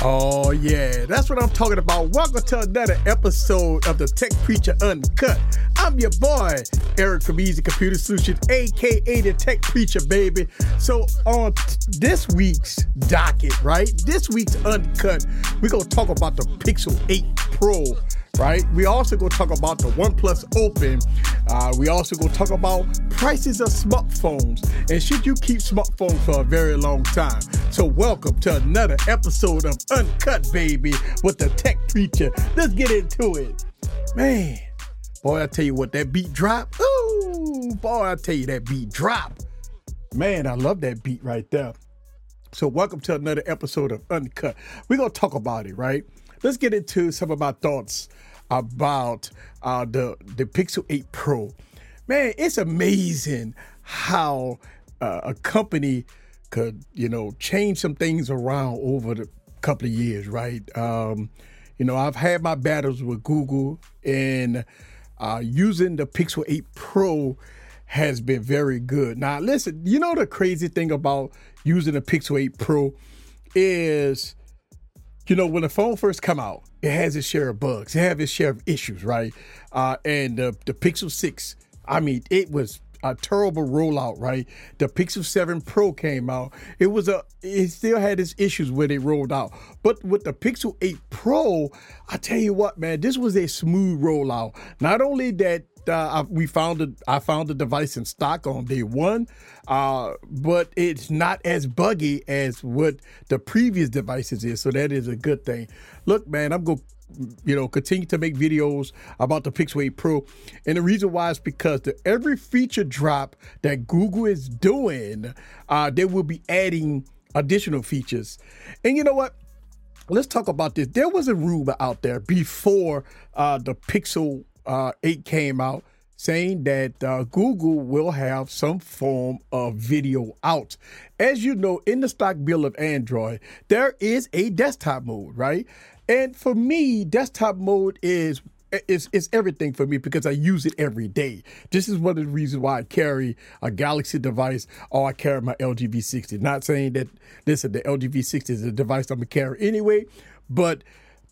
Oh, yeah, that's what I'm talking about. Welcome to another episode of the Tech Preacher Uncut. I'm your boy, Eric from Eazy Computer Solutions, aka the Tech Preacher, baby. So, on this week's docket, right? This week's Uncut, we're going to talk about the Pixel 8 Pro right? We also go talk about the OnePlus Open. Uh, we also go talk about prices of smartphones and should you keep smartphones for a very long time. So welcome to another episode of Uncut Baby with the Tech Preacher. Let's get into it, man. Boy, I tell you what, that beat drop. Ooh, boy, I tell you that beat drop. Man, I love that beat right there. So welcome to another episode of Uncut. We're gonna talk about it, right? Let's get into some of my thoughts about uh, the the Pixel 8 Pro. Man, it's amazing how uh, a company could, you know, change some things around over the couple of years, right? Um, you know, I've had my battles with Google, and uh, using the Pixel 8 Pro has been very good. Now, listen, you know the crazy thing about using the Pixel 8 Pro is you know, when the phone first come out, it has its share of bugs. It has its share of issues, right? Uh, and the, the Pixel 6, I mean, it was a terrible rollout, right? The Pixel 7 Pro came out. It was a it still had its issues when it rolled out. But with the Pixel 8 Pro, I tell you what, man, this was a smooth rollout. Not only that uh, we found it. I found the device in stock on day one, uh, but it's not as buggy as what the previous devices is. So that is a good thing. Look, man, I'm going. to you know, continue to make videos about the Pixel 8 Pro. And the reason why is because the every feature drop that Google is doing, uh, they will be adding additional features. And you know what? Let's talk about this. There was a rumor out there before uh, the Pixel uh, 8 came out saying that uh, Google will have some form of video out. As you know, in the stock bill of Android, there is a desktop mode, right? And for me, desktop mode is is is everything for me because I use it every day. This is one of the reasons why I carry a Galaxy device or I carry my LG V60. Not saying that listen, the LG V60 is a device I'm gonna carry anyway, but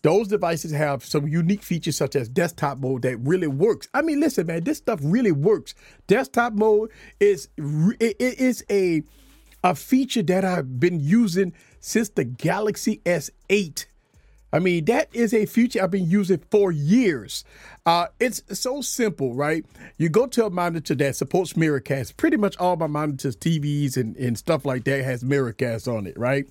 those devices have some unique features such as desktop mode that really works. I mean, listen, man, this stuff really works. Desktop mode is it is a a feature that I've been using since the Galaxy S8. I mean, that is a feature I've been using for years. Uh, it's so simple, right? You go to a monitor that supports Miracast. Pretty much all my monitors, TVs, and, and stuff like that has Miracast on it, right?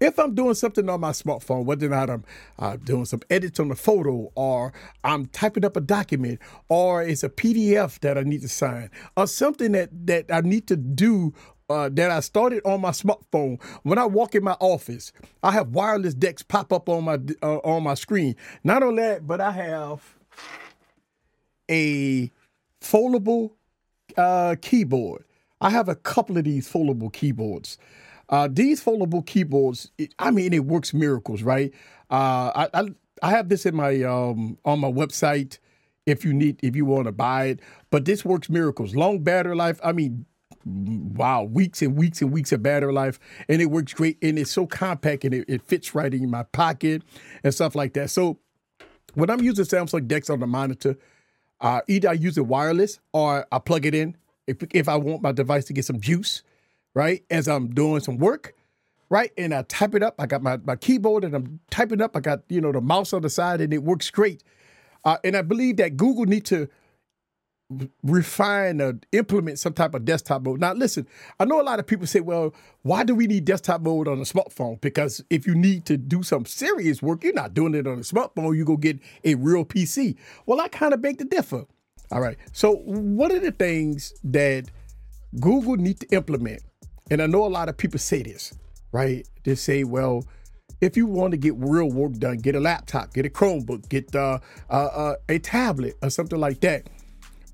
If I'm doing something on my smartphone, whether or not I'm uh, doing some edits on the photo, or I'm typing up a document, or it's a PDF that I need to sign, or something that that I need to do uh, that I started on my smartphone. When I walk in my office, I have wireless DeX pop up on my uh, on my screen. Not only that, but I have a foldable uh, keyboard. I have a couple of these foldable keyboards. Uh, these foldable keyboards, it, I mean, it works miracles, right? Uh, I, I, I have this in my um, on my website if you need if you want to buy it. But this works miracles. Long battery life. I mean, wow, weeks and weeks and weeks of battery life, and it works great. And it's so compact and it, it fits right in my pocket and stuff like that. So when I'm using Samsung DeX on the monitor, uh, either I use it wireless or I plug it in if if I want my device to get some juice right? As I'm doing some work, right? And I type it up. I got my, my keyboard and I'm typing up. I got, you know, the mouse on the side and it works great. Uh, and I believe that Google need to refine or implement some type of desktop mode. Now, listen, I know a lot of people say, well, why do we need desktop mode on a smartphone? Because if you need to do some serious work, you're not doing it on a smartphone. You go get a real PC. Well, I kind of beg to differ. All right. So, one of the things that Google need to implement and I know a lot of people say this, right? They say, well, if you want to get real work done, get a laptop, get a Chromebook, get uh, uh, uh, a tablet or something like that.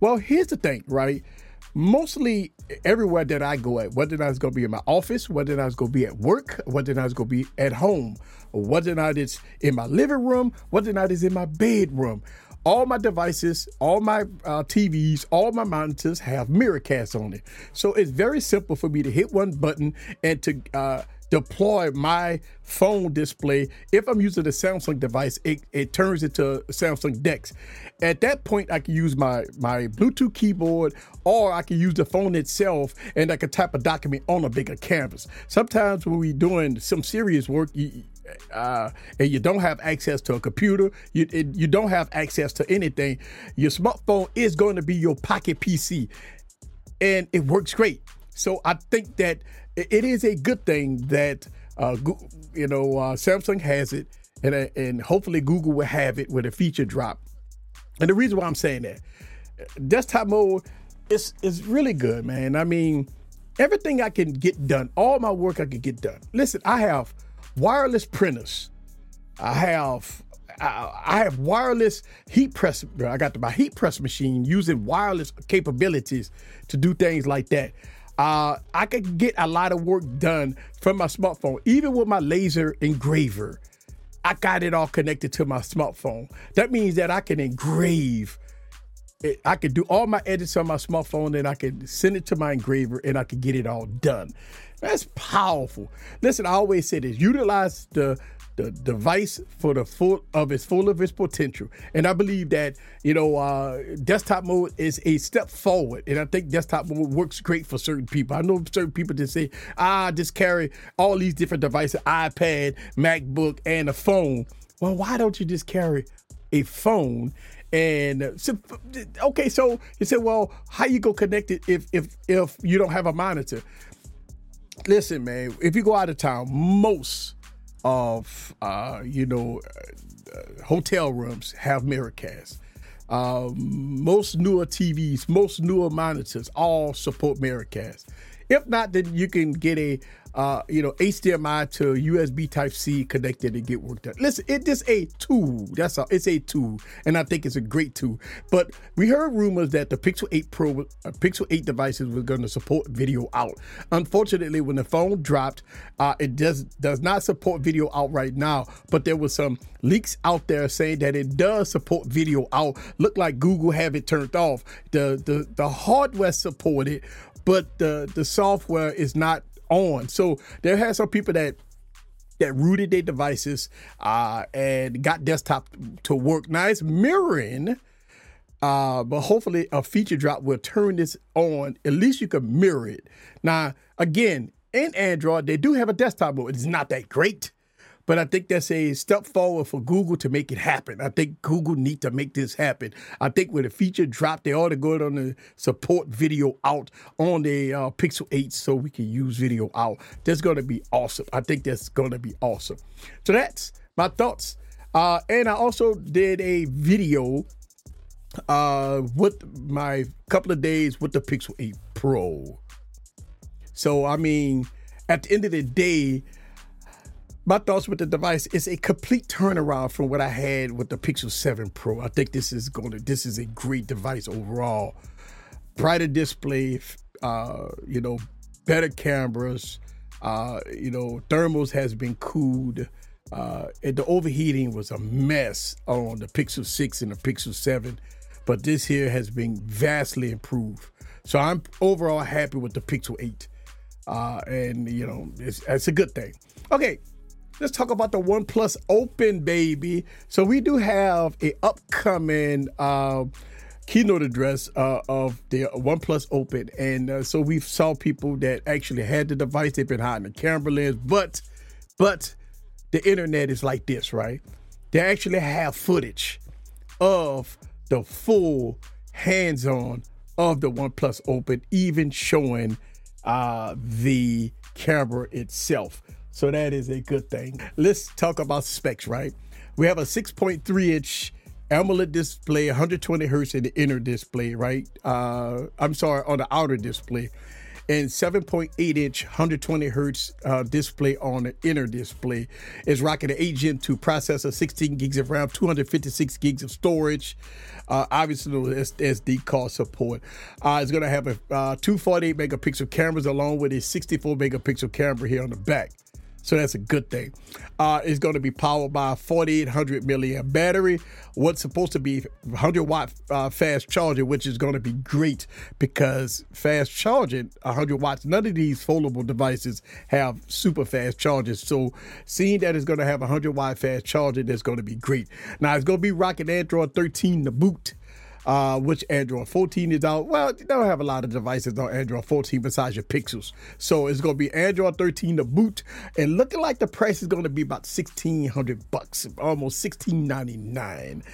Well, here's the thing, right? Mostly everywhere that I go at, whether or it's going to be in my office, whether or it's going to be at work, whether or it's going to be at home, whether or not it's in my living room, whether or not it's in my bedroom, all my devices, all my uh, TVs, all my monitors have Miracast on it. So it's very simple for me to hit one button and to uh, deploy my phone display. If I'm using a Samsung device, it, it turns into Samsung DeX. At that point, I can use my, my Bluetooth keyboard or I can use the phone itself and I can type a document on a bigger canvas. Sometimes when we're doing some serious work, you, uh, and you don't have access to a computer, you it, you don't have access to anything, your smartphone is going to be your pocket PC, and it works great. So I think that it is a good thing that uh, you know uh, Samsung has it, and uh, and hopefully Google will have it with a feature drop. And the reason why I'm saying that, desktop mode is is really good, man. I mean, everything I can get done, all my work I can get done. Listen, I have wireless printers. I have I, have wireless heat press. I got my heat press machine using wireless capabilities to do things like that. Uh, I could get a lot of work done from my smartphone, even with my laser engraver. I got it all connected to my smartphone. That means that I can engrave. It, I could do all my edits on my smartphone, and I could send it to my engraver, and I could get it all done. That's powerful. Listen, I always say this: utilize the the device for the full of its full of its potential. And I believe that you know uh, desktop mode is a step forward, and I think desktop mode works great for certain people. I know certain people that say, "Ah, just carry all these different devices: iPad, MacBook, and a phone." Well, why don't you just carry a phone? And so, okay, so you said, well, how you go connect it if if if you don't have a monitor? Listen, man, if you go out of town, most of uh, you know uh, hotel rooms have Miracast. Uh, most newer TVs, most newer monitors all support Miracast. If not, then you can get a uh, you know, HDMI to USB Type C connected and get work done. Listen, it is a tool. That's all. It's a tool, and I think it's a great tool. But we heard rumors that the Pixel 8 Pro, uh, Pixel 8 devices was going to support video out. Unfortunately, when the phone dropped, uh, it does does not support video out right now. But there was some leaks out there saying that it does support video out. Look like Google have it turned off. The the the hardware supported, but the the software is not on. So there has some people that that rooted their devices uh, and got desktop to work. Now it's mirroring, uh, but hopefully a feature drop will turn this on. At least you can mirror it. Now, again, in Android, they do have a desktop mode. It's not that great. But I think that's a step forward for Google to make it happen. I think Google need to make this happen. I think with a feature drop, they ought to go on the support video out on the uh, Pixel 8 so we can use video out. That's going to be awesome. I think that's going to be awesome. So that's my thoughts. Uh, and I also did a video uh, with my couple of days with the Pixel 8 Pro. So, I mean, at the end of the day, my thoughts with the device is a complete turnaround from what I had with the Pixel 7 Pro. I think this is going to this is a great device overall. Brighter display, uh, you know, better cameras, uh, you know, thermals has been cooled. Uh, and the overheating was a mess on the Pixel 6 and the Pixel 7, but this here has been vastly improved. So I'm overall happy with the Pixel 8. Uh, and you know, it's, it's a good thing. Okay, let's talk about the OnePlus Open, baby. So we do have a upcoming uh, keynote address uh, of the OnePlus Open, and uh, so we saw people that actually had the device. They've been hiding the camera lens, but but the internet is like this, right? They actually have footage of the full hands-on of the OnePlus Open, even showing uh, the camera itself. So that is a good thing. Let's talk about specs, right? We have a 6.3 inch AMOLED display, 120 hertz in the inner display, right? Uh, I'm sorry, on the outer display, and 7.8 inch, 120 hertz uh, display on the inner display. It's rocking an 8 Gen 2 processor, 16 gigs of RAM, 256 gigs of storage. Uh, obviously, the SD card support. Uh, it's going to have a uh, 248 megapixel cameras along with a 64 megapixel camera here on the back. So that's a good thing. Uh, it's going to be powered by a 4800 milliamp battery. What's supposed to be 100 watt uh, fast charging, which is going to be great because fast charging 100 watts. None of these foldable devices have super fast chargers. So seeing that it's going to have 100 watt fast charging, that's going to be great. Now it's going to be rocking Android 13 to boot uh, which Android 14 is out. Well, they don't have a lot of devices on Android 14 besides your Pixels. So it's going to be Android 13 to boot, and looking like the price is going to be about 1600 bucks, almost 1699.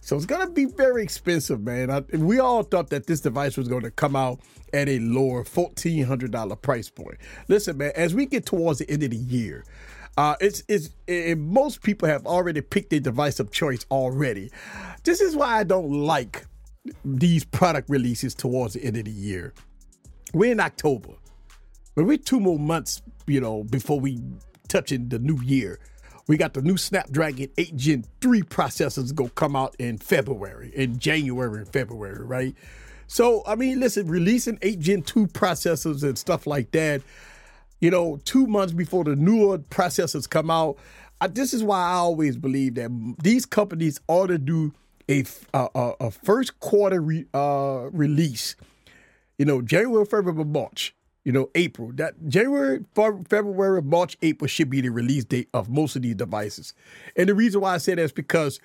So it's going to be very expensive, man. I, we all thought that this device was going to come out at a lower $1,400 price point. Listen, man, as we get towards the end of the year, uh, it's, it's it, most people have already picked their device of choice already. This is why I don't like these product releases towards the end of the year. We're in October, but we're two more months, you know, before we touch in the new year. We got the new Snapdragon 8 Gen 3 processors go come out in February, in January and February, right? So, I mean, listen, releasing 8 Gen 2 processors and stuff like that, you know, two months before the newer processors come out, I, this is why I always believe that these companies ought to do a, a, a first quarter re, uh, release, you know, January, February, March, you know, April. That January, February, March, April should be the release date of most of these devices. And the reason why I say that is because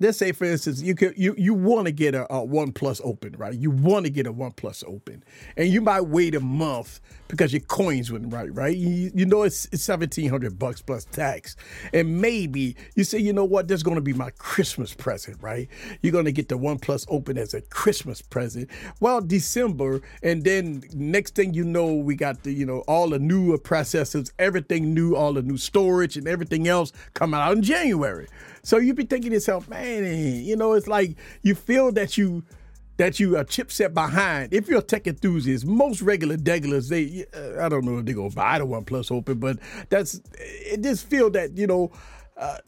let's say for instance you could you you want to get a, a OnePlus Open right? You want to get a OnePlus Open. And you might wait a month because your coins wouldn't right right? You, you know it's, it's 1700 bucks plus tax. And maybe you say you know what? This is going to be my christmas present right? You're going to get the OnePlus Open as a christmas present. Well december and then next thing you know we got the you know all the newer processors everything new all the new storage and everything else coming out in january so you be thinking to yourself, man, you know, it's like you feel that you that you are chipset behind. If you're a tech enthusiast, most regular degulars, they uh, I don't know if they go buy the OnePlus Open, but that's it. Just feel that you know. Uh,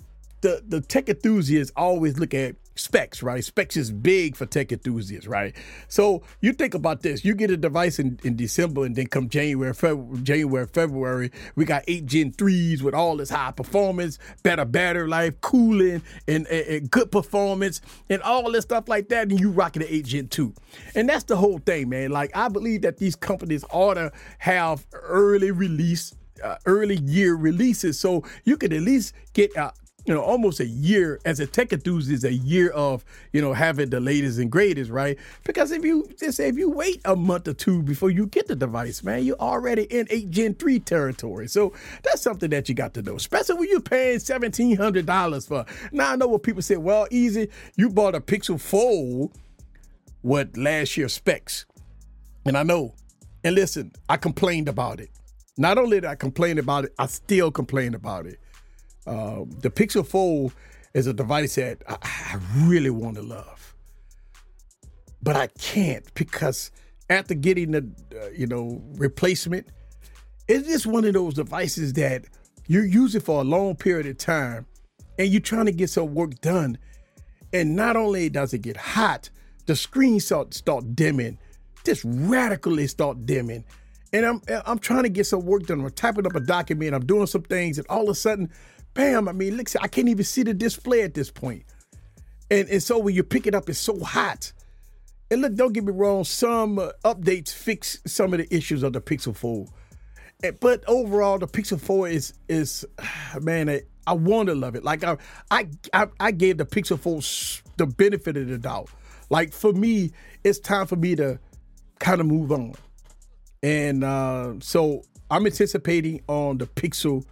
the the tech enthusiasts always look at specs, right? Specs is big for tech enthusiasts, right? So you think about this: you get a device in, in December, and then come January, February, January, February, we got eight Gen threes with all this high performance, better battery life, cooling, and, and, and, good performance, and all this stuff like that. And you rocking the eight Gen two, and that's the whole thing, man. Like I believe that these companies ought to have early release uh, early year releases so you could at least get a, you know, almost a year as a tech enthusiast, a year of, you know, having the latest and greatest, right? Because if you just say if you wait a month or two before you get the device, man, you're already in 8 Gen 3 territory. So that's something that you got to know, especially when you're paying $1,700 for. Now I know what people say, well, easy, you bought a Pixel Fold with last year's specs. And I know. And listen, I complained about it. Not only did I complain about it, I still complain about it. Uh, the Pixel Fold is a device that I, I really want to love, but I can't because after getting the uh, you know replacement, it's just one of those devices that you're using for a long period of time, and you're trying to get some work done, and not only does it get hot, the screen start start dimming, just radically start dimming. And I'm I'm trying to get some work done. I'm typing up a document. I'm doing some things, and all of a sudden, bam, I mean, look, I can't even see the display at this point. And, and so when you pick it up, it's so hot. And look, don't get me wrong, some uh, updates fix some of the issues of the Pixel Fold. But overall, the Pixel Fold is, is man, I, I want to love it. Like, I, I, I gave the Pixel Fold the benefit of the doubt. Like, for me, it's time for me to kind of move on. And uh, so I'm anticipating on the Pixel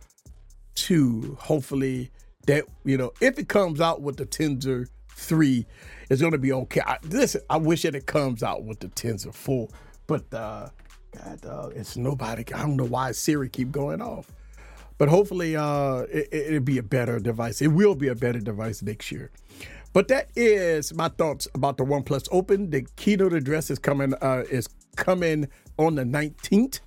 two, hopefully that you know if it comes out with the Tensor three, it's gonna be okay. I, listen, I wish that it comes out with the Tensor four, but uh, God, uh, it's nobody. I don't know why Siri keep going off, but hopefully uh, it, it'll be a better device. It will be a better device next year. But that is my thoughts about the OnePlus Open. The keynote address is coming uh, is coming on the 19th.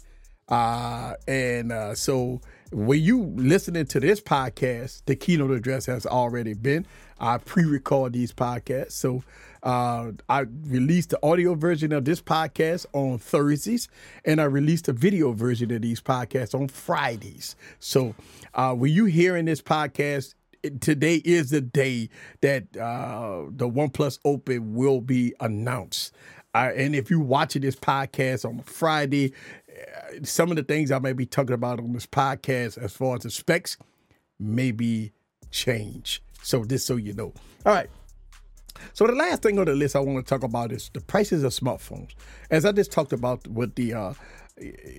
Uh, and uh, so when you listening to this podcast, the keynote address has already been. I pre-record these podcasts, so Uh, I released the audio version of this podcast on Thursdays, and I released a video version of these podcasts on Fridays. So uh, when you hearing this podcast, today is the day that uh, the OnePlus Open will be announced. Uh, and if you're watching this podcast on Friday, some of the things I may be talking about on this podcast as far as the specs may be change. So just so you know. All right. So the last thing on the list I want to talk about is the prices of smartphones. As I just talked about with the uh,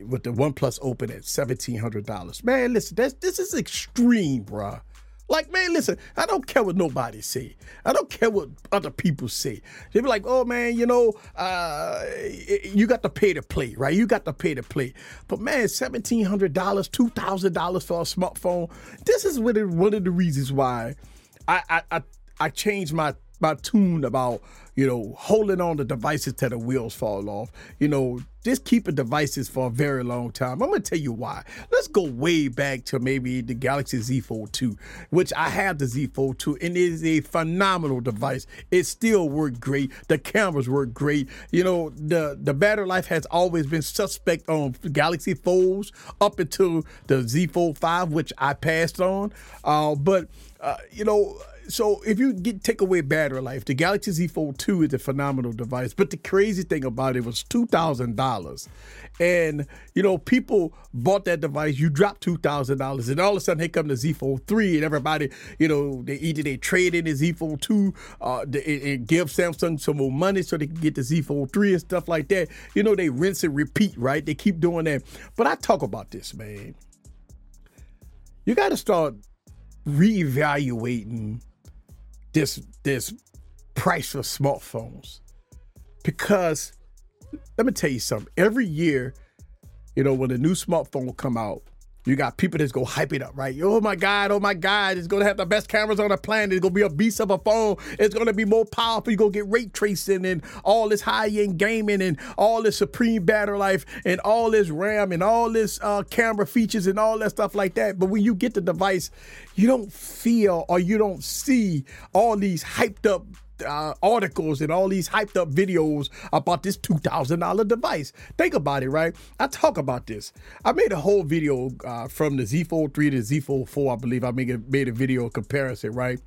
with the OnePlus Open at seventeen hundred dollars. Man, listen, that's this is extreme, bruh. Like, man, listen, I don't care what nobody say. I don't care what other people say. They be like, oh man, you know, uh, you got to pay to play, right? You got to pay to play. But man, seventeen hundred dollars, two thousand dollars for a smartphone. This is one of the reasons why I I I, I changed my my tune about you know holding on to devices till the wheels fall off. You know, just keeping devices for a very long time. I'm gonna tell you why. Let's go way back to maybe the Galaxy Z Fold 2, which I have the Z Fold 2, and it is a phenomenal device. It still worked great. The cameras work great. You know, the the battery life has always been suspect on Galaxy Folds up until the Z Fold 5, which I passed on. Uh, but uh, you know so if you get take away battery life, the Galaxy Z Fold 2 is a phenomenal device. But the crazy thing about it was two thousand dollars, and you know people bought that device. You drop two thousand dollars, and all of a sudden here come the Z Fold 3, and everybody, you know, they either they trade in the Z Fold 2, uh, and give Samsung some more money so they can get the Z Fold 3 and stuff like that. You know, they rinse and repeat, right? They keep doing that. But I talk about this, man. You got to start reevaluating this this price of smartphones. Because let me tell you something. Every year you know when a new smartphone come out you got people that's go hype it up, right? Oh my God, oh my God, it's gonna have the best cameras on the planet. It's gonna be a beast of a phone. It's gonna be more powerful. You're gonna get ray tracing and all this high-end gaming and all this supreme battery life and all this RAM and all this uh, camera features and all that stuff like that. But when you get the device, you don't feel or you don't see all these hyped up uh, articles and all these hyped up videos about this $2,000 device. Think about it, right? I talk about this. I made a whole video uh, from the Z Fold 3 to Z Fold 4, I believe. I made a, made a video comparison, right?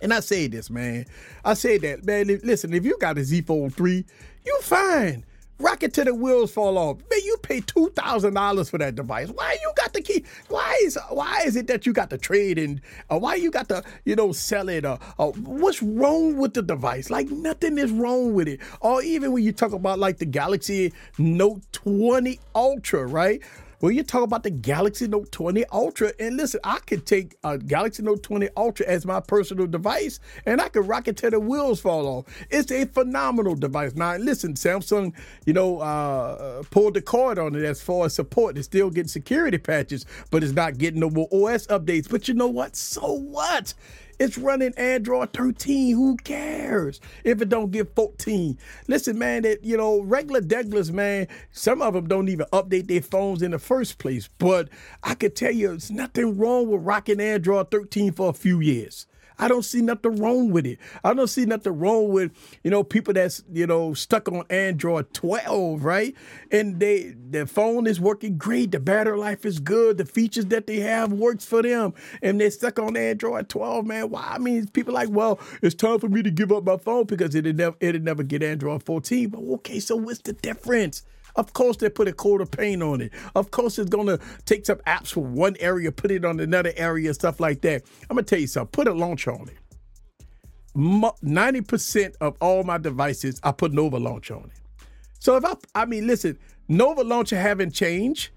And I say this, man. I say that, man. Listen, if you got a Z Fold 3, you fine. Rock it till the wheels fall off. Man, you pay two thousand dollars for that device. Why are you to keep? Why is why is it that you got to trade and uh, why you got to you know sell it? Uh, uh, what's wrong with the device? Like nothing is wrong with it. Or even when you talk about like the Galaxy Note 20 Ultra, right? When you talk about the Galaxy Note 20 Ultra, and listen, I could take a Galaxy Note 20 Ultra as my personal device, and I could rock it till the wheels fall off. It's a phenomenal device. Now, listen, Samsung, you know, uh, pulled the cord on it as far as support. It's still getting security patches, but it's not getting no more OS updates. But you know what? So what? It's running Android 13. Who cares if it don't get 14? Listen, man, that you know, regular deglers, man, some of them don't even update their phones in the first place. But I could tell you, there's nothing wrong with rocking Android 13 for a few years. I don't see nothing wrong with it. I don't see nothing wrong with, you know, people that's, you know, stuck on Android 12, right? And they their phone is working great, the battery life is good, the features that they have works for them. And they're stuck on Android 12, man. Why? I mean, people like, well, it's time for me to give up my phone because it'll never it'll never get Android 14. But okay, so what's the difference? Of course, they put a coat of paint on it. Of course, it's to take some apps from one area, put it on another area, stuff like that. I'm to tell you something. Put a launcher on it. 90% of all my devices, I put Nova Launcher on it. So if I, I mean, listen, Nova Launcher haven't changed,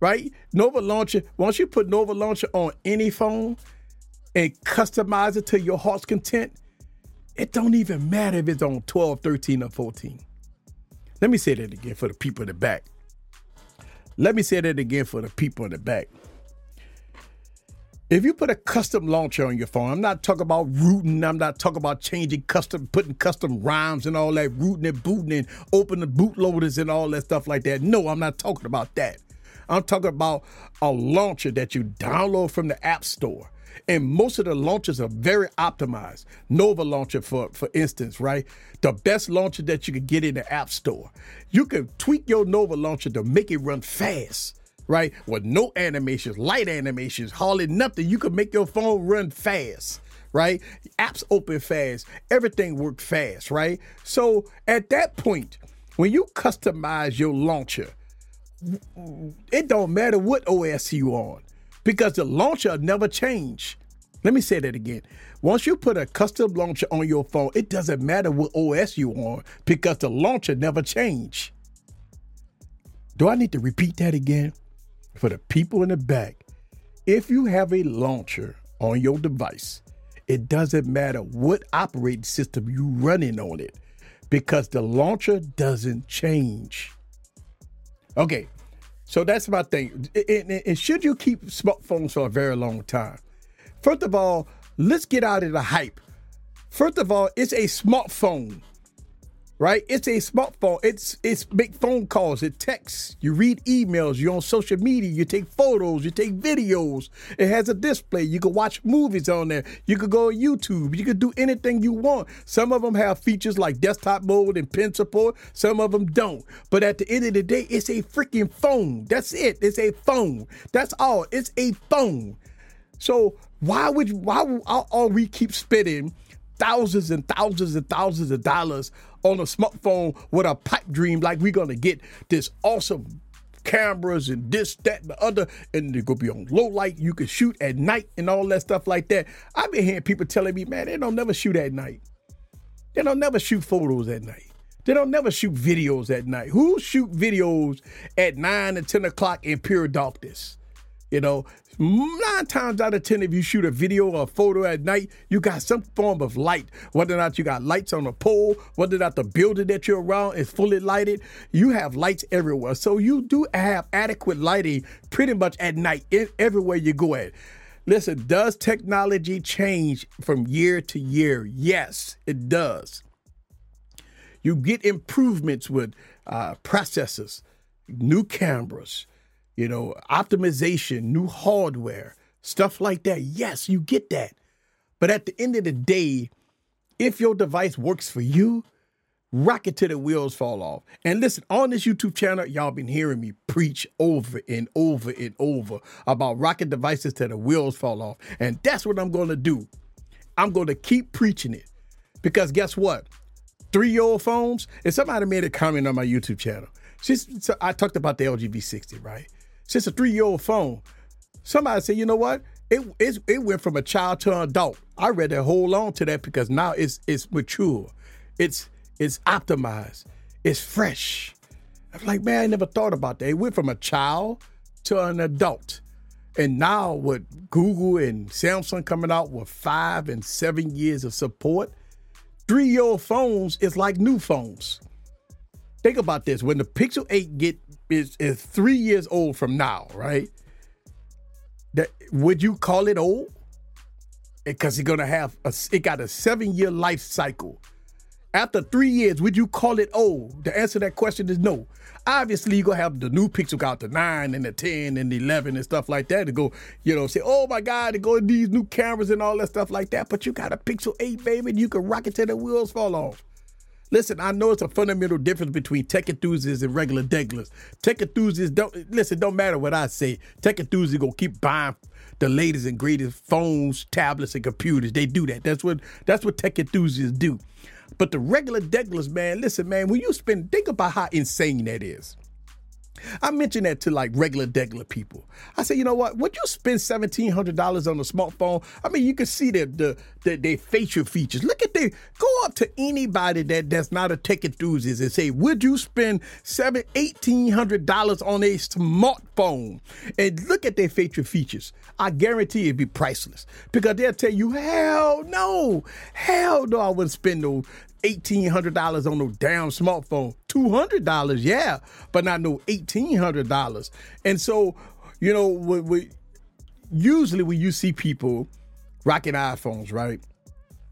right? Nova Launcher, once you put Nova Launcher on any phone and customize it to your heart's content, it don't even matter if it's on 12, 13, or 14. Let me say that again for the people in the back. Let me say that again for the people in the back. If you put a custom launcher on your phone, I'm not talking about rooting. I'm not talking about changing custom, putting custom ROMs and all that, rooting and booting and opening bootloaders and all that stuff like that. No, I'm not talking about that. I'm talking about a launcher that you download from the App Store And most of the launchers are very optimized. Nova launcher, for, for instance, right? The best launcher that you can get in the App Store. You can tweak your Nova launcher to make it run fast right? With no animations, light animations, hardly nothing. You can make your phone run fast, right? Apps open fast, everything works fast, right? So at that point, when you customize your launcher, it don't matter what OS you on because the launcher never change. Let me say that again. Once you put a custom launcher on your phone, it doesn't matter what OS you on because the launcher never change. Do I need to repeat that again? For the people in the back, if you have a launcher on your device, it doesn't matter what operating system you running on it because the launcher doesn't change. Okay, so that's my thing. And, should you keep smartphones for a very long time? First of all, let's get out of the hype. First of all, it's a smartphone right? It's a smartphone. It's it's make phone calls, it texts, you read emails, you're on social media, you take photos, you take videos. It has a display. You can watch movies on there. You could go on YouTube. You could do anything you want. Some of them have features like desktop mode and pen support. Some of them don't. But at the end of the day, it's a freaking phone. That's it. It's a phone. That's all. It's a phone. So why would why are we keep spitting thousands and thousands and thousands of dollars on a smartphone with a pipe dream like we're gonna get this awesome cameras and this, that, and the other, and they're gonna be on low light. You can shoot at night and all that stuff like that. I've been hearing people telling me, man, they don't never shoot at night. They don't never shoot photos at night. They don't never shoot videos at night. Who shoot videos at nine and ten o'clock in pure darkness? You know, nine times out of ten, if you shoot a video or a photo at night, you got some form of light. Whether or not you got lights on a pole, whether or not the building that you're around is fully lighted, you have lights everywhere. So you do have adequate lighting pretty much at night everywhere you go at. Listen, does technology change from year to year? Yes, it does. You get improvements with uh, processors, new cameras, you know, optimization, new hardware, stuff like that. Yes, you get that. But at the end of the day, if your device works for you, rock it till the wheels fall off. And listen, on this YouTube channel, y'all been hearing me preach over and over and over about rocket devices till the wheels fall off. And that's what I'm going to do. I'm going to keep preaching it. Because guess what? Three year old phones, and somebody made a comment on my YouTube channel. She's, so I talked about the LG V60, right? Since a three year old phone. Somebody said, you know what? It, it went from a child to an adult. I read that hold on to that because now it's it's mature, it's it's optimized, it's fresh. I'm like, man, I never thought about that. It went from a child to an adult. And now with Google and Samsung coming out with five and seven years of support, three-year-old phones is like new phones. Think about this. When the Pixel 8 get is is three years old from now, right? That would you call it old? Eh, because it's gonna have a, it got a seven year life cycle. After three years, would you call it old? The answer to that question is no. Obviously, you're gonna have the new Pixel out the nine and the 10 and the 11 and stuff like that to go, you know, say, oh my God, to go these new cameras and all that stuff like that. But you got a Pixel 8, baby, and you can rock it till the wheels fall off. Listen, I know it's a fundamental difference between tech enthusiasts and regular degglers. Tech enthusiasts don't listen. Don't matter what I say. Tech enthusiasts gonna keep buying the latest and greatest phones, tablets, and computers. They do that. That's what that's what tech enthusiasts do. But the regular degglers, man, listen, man, when you spend, think about how insane that is. I mentioned that to like regular degular people. I said, you know what? Would you spend seventeen hundred dollars on a smartphone? I mean, you can see the the, the their facial features. Look at the go up to anybody that that's not a tech enthusiast and say, would you spend seven eighteen hundred dollars on a smartphone? And look at their facial features. I guarantee it'd be priceless because they'll tell you, hell no, hell no, I wouldn't spend no $1,800 on no damn smartphone. $200, yeah, but not no $1,800. And so, you know, we, we, usually when you see people rocking iPhones, right?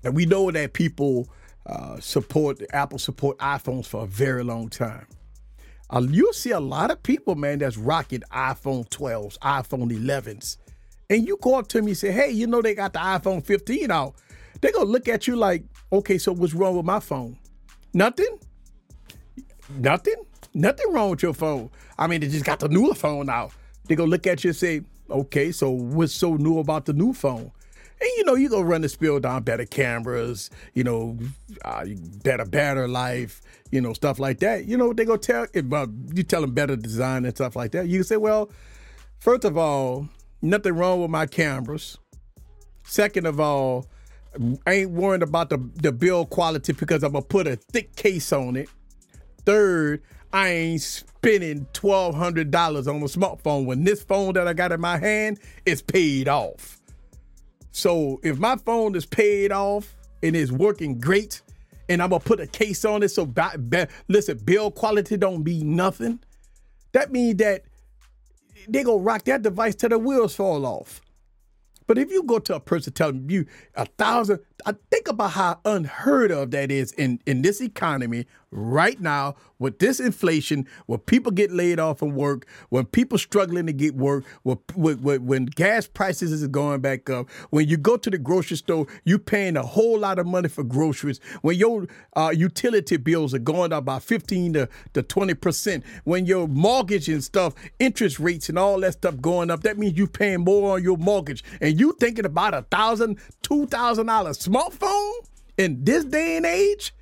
And we know that people uh, support, Apple support iPhones for a very long time. Uh, you'll see a lot of people, man, that's rocking iPhone 12s, iPhone 11s, and you go up to me and say, hey, you know they got the iPhone 15 out, they're gonna look at you like, okay, so what's wrong with my phone? Nothing? Nothing? Nothing wrong with your phone. I mean, they just got the newer phone out. They're gonna look at you and say, okay, so what's so new about the new phone? And you know, you go run the spiel down better cameras, you know, uh, better battery life, you know, stuff like that. You know, they go tell about you tell them better design and stuff like that. You say, well, first of all, nothing wrong with my cameras. Second of all, I ain't worried about the, the build quality because I'm gonna put a thick case on it. Third, I ain't spending twelve hundred dollars on a smartphone when this phone that I got in my hand is paid off. So if my phone is paid off and is working great, and I'm gonna put a case on it, so ba- ba- listen, build quality don't mean nothing. That means that they gonna rock that device till the wheels fall off. But if you go to a person telling you a thousand, I think about how unheard of that is in, in this economy right now with this inflation, where people get laid off from work, when people struggling to get work, when, when, when gas prices is going back up, when you go to the grocery store, you paying a whole lot of money for groceries, when your uh, utility bills are going up by 15 to, to 20%, when your mortgage and stuff, interest rates and all that stuff going up, that means you paying more on your mortgage. And you thinking about a thousand, two thousand dollar smartphone in this day and age?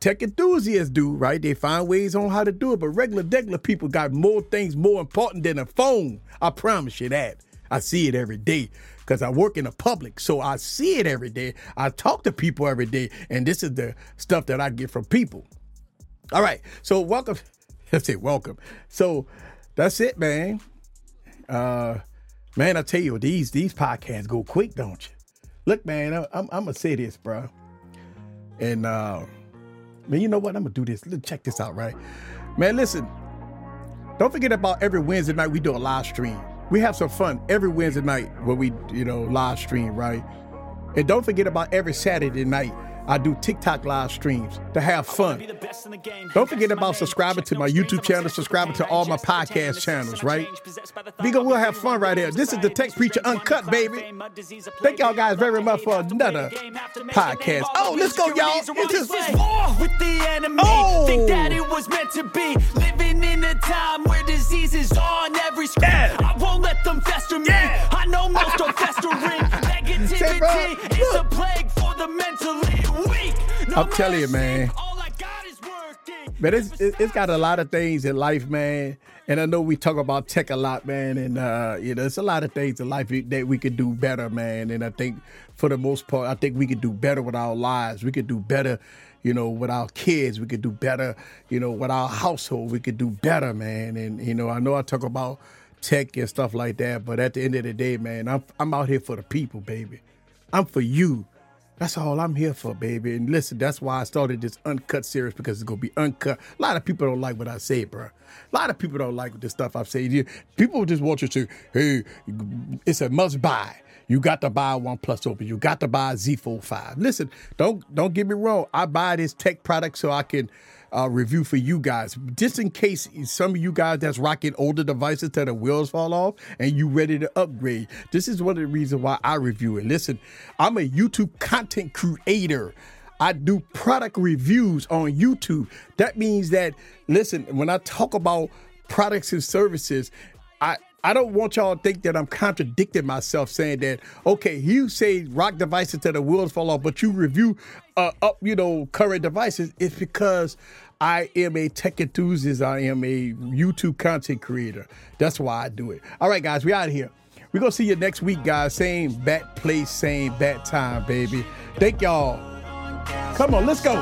tech enthusiasts do, right? They find ways on how to do it, but regular, regular people got more things more important than a phone. I promise you that. I see it every day because I work in the public, so I see it every day. I talk to people every day, and this is the stuff that I get from people. All right, so welcome. Let's say welcome. So that's it, man. Uh, man, I tell you, these these podcasts go quick, don't you? Look, man, I'm, I'm, I'm gonna say this, bro, and uh, Man, you know what? I'm gonna do this. Let's check this out, right? Man, listen. Don't forget about every Wednesday night we do a live stream. We have some fun every Wednesday night when we, you know, live stream, right? And don't forget about every Saturday night I do TikTok live streams to have fun. Don't forget about subscribing to my YouTube channel, subscribing to all my podcast channels, right? Because we'll have fun right here. This is the Tech Preacher Uncut, baby. Thank y'all guys very much for another podcast. Oh, let's go, y'all. It's war with the enemy. Oh. Think that it was meant to be. Living in a time where disease is on every screen. I won't let them fester me. I know most are festering. Negativity is a plague for the mentally I'm telling you, man. But it's it's got a lot of things in life, man. And I know we talk about tech a lot, man. And uh, you know, it's a lot of things in life that we could do better, man. And I think for the most part, I think we could do better with our lives. We could do better, you know, with our kids. We could do better, you know, with our household. We could do better, man. And you know, I know I talk about tech and stuff like that, but at the end of the day, man, I'm I'm out here for the people, baby. I'm for you. That's all I'm here for, baby. And listen, that's why I started this uncut series because it's gonna be uncut. A lot of people don't like what I say, bro. A lot of people don't like the stuff I've said. People just want you to hey, it's a must buy. You got to buy OnePlus Open. You got to buy Z Fold 5. Listen, don't don't get me wrong. I buy this tech product so I can uh, review for you guys. Just in case some of you guys that's rocking older devices till the wheels fall off and you ready to upgrade. This is one of the reasons why I review it. Listen, I'm a YouTube content creator. I do product reviews on YouTube. That means that, listen, when I talk about products and services, I, don't want y'all to think that I'm contradicting myself saying that, okay, you say rock devices till the wheels fall off, but you review uh, up, you know, current devices. It's because I am a tech enthusiast. I am a YouTube content creator. That's why I do it. All right, guys, we out of here. We're going to see you next week, guys. Same bat place, same bat time, baby. Thank y'all. Come on, let's go.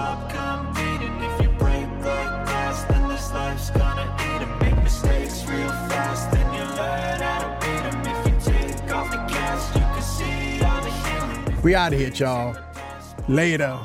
We out of here, y'all. Later.